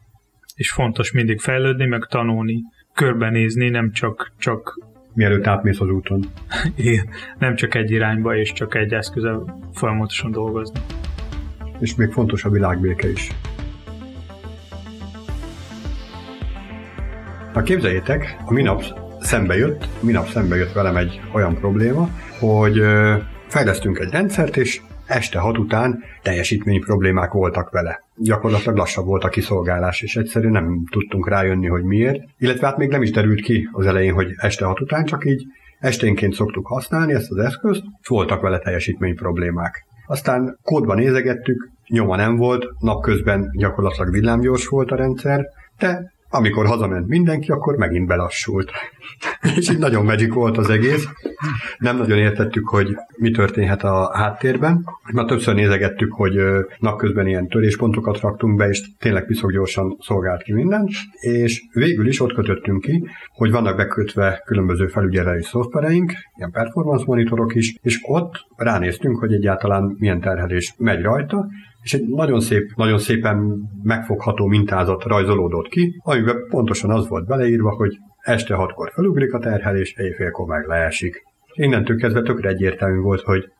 És fontos mindig fejlődni, meg tanulni, körbenézni, nem csak, csak mielőtt átmész az úton. Igen, nem csak egy irányba, és csak egy eszközzel folyamatosan dolgozni. És még fontos a világbéke is. Ha képzeljétek, a minap szembe jött, minap szembe jött velem egy olyan probléma, hogy fejlesztünk egy rendszert, és este hat után teljesítmény problémák voltak vele. Gyakorlatilag lassabb volt a kiszolgálás, és egyszerűen nem tudtunk rájönni, hogy miért. Illetve hát még nem is derült ki az elején, hogy este hat után, csak így esténként szoktuk használni ezt az eszközt, voltak vele teljesítmény problémák. Aztán kódban nézegettük, nyoma nem volt, napközben gyakorlatilag villámgyors volt a rendszer, de amikor hazament mindenki, akkor megint belassult. és így nagyon magic volt az egész. Nem nagyon értettük, hogy mi történhet a háttérben. Már többször nézegettük, hogy napközben ilyen töréspontokat raktunk be, és tényleg piszok gyorsan szolgált ki mindent, és végül is ott kötöttünk ki, hogy vannak bekötve különböző felügyelői szoftvereink, ilyen performance monitorok is, és ott ránéztünk, hogy egyáltalán milyen terhelés megy rajta, és egy nagyon szép, nagyon szépen megfogható mintázat rajzolódott ki, amiben pontosan az volt beleírva, hogy este hatkor felugrik a terhelés, éjfélkor meg leesik. Innentől kezdve tökre egyértelmű volt, hogy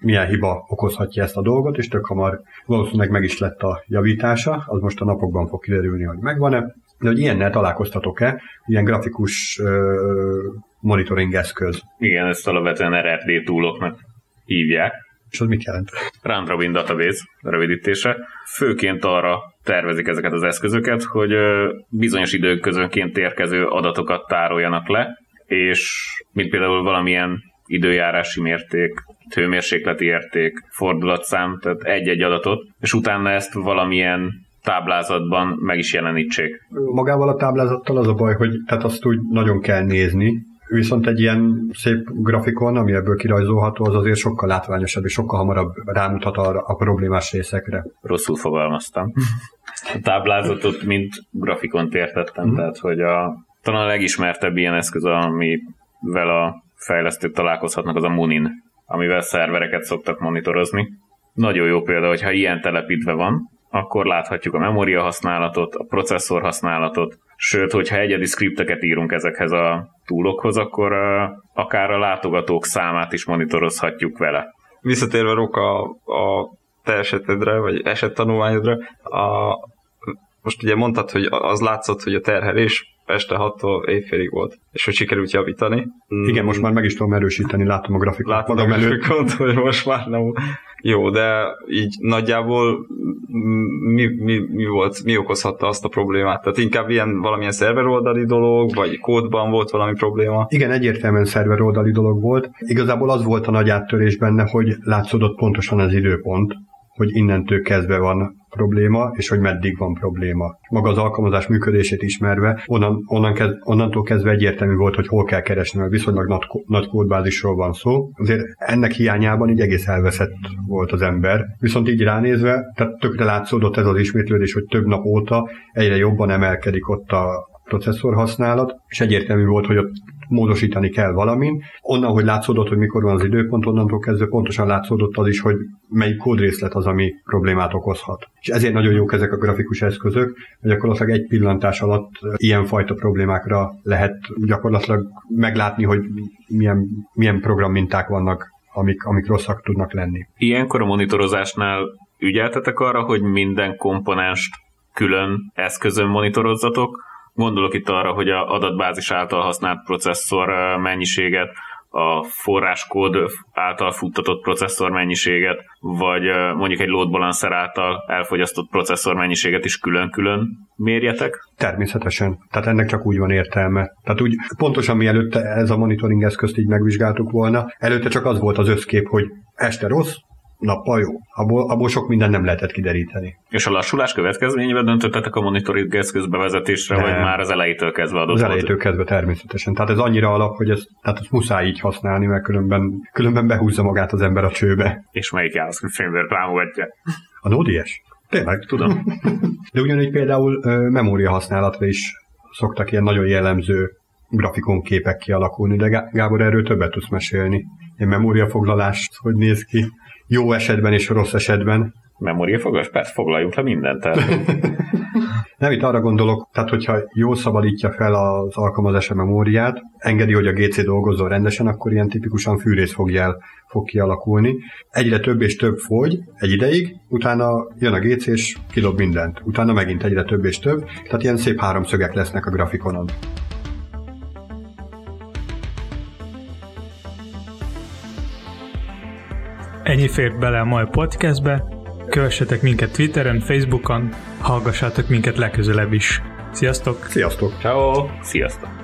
milyen hiba okozhatja ezt a dolgot, és tök hamar valószínűleg meg is lett a javítása, az most a napokban fog kiderülni, hogy megvan-e. De hogy ilyennel találkoztatok-e, ilyen grafikus ö, monitoring eszköz? Igen, ezt alapvetően RRD túloknak hívják és az mit jelent? Round Robin Database rövidítése. Főként arra tervezik ezeket az eszközöket, hogy bizonyos idők közönként érkező adatokat tároljanak le, és mint például valamilyen időjárási mérték, hőmérsékleti érték, fordulatszám, tehát egy-egy adatot, és utána ezt valamilyen táblázatban meg is jelenítsék. Magával a táblázattal az a baj, hogy tehát azt úgy nagyon kell nézni, Viszont egy ilyen szép grafikon, ami ebből kirajzolható, az azért sokkal látványosabb, és sokkal hamarabb rámutat arra a problémás részekre. Rosszul fogalmaztam. A táblázatot, mint grafikont értettem, mm. tehát hogy a, talán a legismertebb ilyen eszköz, amivel a fejlesztők találkozhatnak, az a Munin, amivel szervereket szoktak monitorozni. Nagyon jó példa, hogyha ilyen telepítve van, akkor láthatjuk a memória használatot, a processzor használatot, sőt, hogyha egyedi skripteket írunk ezekhez a túlokhoz, akkor akár a látogatók számát is monitorozhatjuk vele. Visszatérve Roka a te esetedre, vagy esettanulmányodra, a, most ugye mondtad, hogy az látszott, hogy a terhelés este 6-tól éjfélig volt, és hogy sikerült javítani. Igen, most már meg is tudom erősíteni, látom a grafikot. Látom a grafikot, hogy most már nem jó, de így nagyjából mi, mi, mi, volt, mi okozhatta azt a problémát? Tehát inkább ilyen valamilyen szerveroldali dolog, vagy kódban volt valami probléma? Igen, egyértelműen szerveroldali dolog volt. Igazából az volt a nagy áttörés benne, hogy látszódott pontosan az időpont, hogy innentől kezdve van probléma, és hogy meddig van probléma. Maga az alkalmazás működését ismerve, onnan, onnan kez, onnantól kezdve egyértelmű volt, hogy hol kell keresni, mert viszonylag nagy, nagy kódbázisról van szó. Azért ennek hiányában így egész elveszett volt az ember. Viszont így ránézve, tehát tökre látszódott ez az ismétlődés, hogy több nap óta egyre jobban emelkedik ott a processzor használat, és egyértelmű volt, hogy ott módosítani kell valamin. Onnan, hogy látszódott, hogy mikor van az időpont, onnantól kezdve pontosan látszódott az is, hogy melyik kódrészlet az, ami problémát okozhat. És ezért nagyon jók ezek a grafikus eszközök, hogy gyakorlatilag egy pillantás alatt ilyenfajta problémákra lehet gyakorlatilag meglátni, hogy milyen, milyen programminták vannak, amik, amik rosszak tudnak lenni. Ilyenkor a monitorozásnál ügyeltetek arra, hogy minden komponenst külön eszközön monitorozzatok, Gondolok itt arra, hogy a adatbázis által használt processzor mennyiséget, a forráskód által futtatott processzor mennyiséget, vagy mondjuk egy load balancer által elfogyasztott processzor mennyiséget is külön-külön mérjetek? Természetesen. Tehát ennek csak úgy van értelme. Tehát úgy pontosan mielőtt ez a monitoring eszközt így megvizsgáltuk volna, előtte csak az volt az összkép, hogy este rossz, nappal jó. Abból, abból sok minden nem lehetett kideríteni. És a lassulás következményével döntöttetek a monitoring eszköz bevezetésre, nem. vagy már az elejétől kezdve adott? Az elejétől kezdve természetesen. Tehát ez annyira alap, hogy ez, tehát ezt muszáj így használni, mert különben, különben behúzza magát az ember a csőbe. És melyik JavaScript framework támogatja? A Node.js. Tényleg? Tudom. De ugyanígy például memória használatra is szoktak ilyen nagyon jellemző grafikon képek kialakulni, de Gábor, erről többet tudsz mesélni. Ilyen memóriafoglalást, hogy néz ki jó esetben és rossz esetben. Memóriafogas? Persze, foglaljunk le mindent el. Nem, itt arra gondolok, tehát hogyha jól szabadítja fel az alkalmazás a memóriát, engedi, hogy a GC dolgozzon rendesen, akkor ilyen tipikusan fűrész fog, jel, fog kialakulni. Egyre több és több fogy egy ideig, utána jön a GC és kidob mindent. Utána megint egyre több és több, tehát ilyen szép háromszögek lesznek a grafikonon. Ennyi fért bele a mai podcastbe. Kövessetek minket Twitteren, Facebookon, hallgassátok minket legközelebb is. Sziasztok! Sziasztok! Ciao. Sziasztok!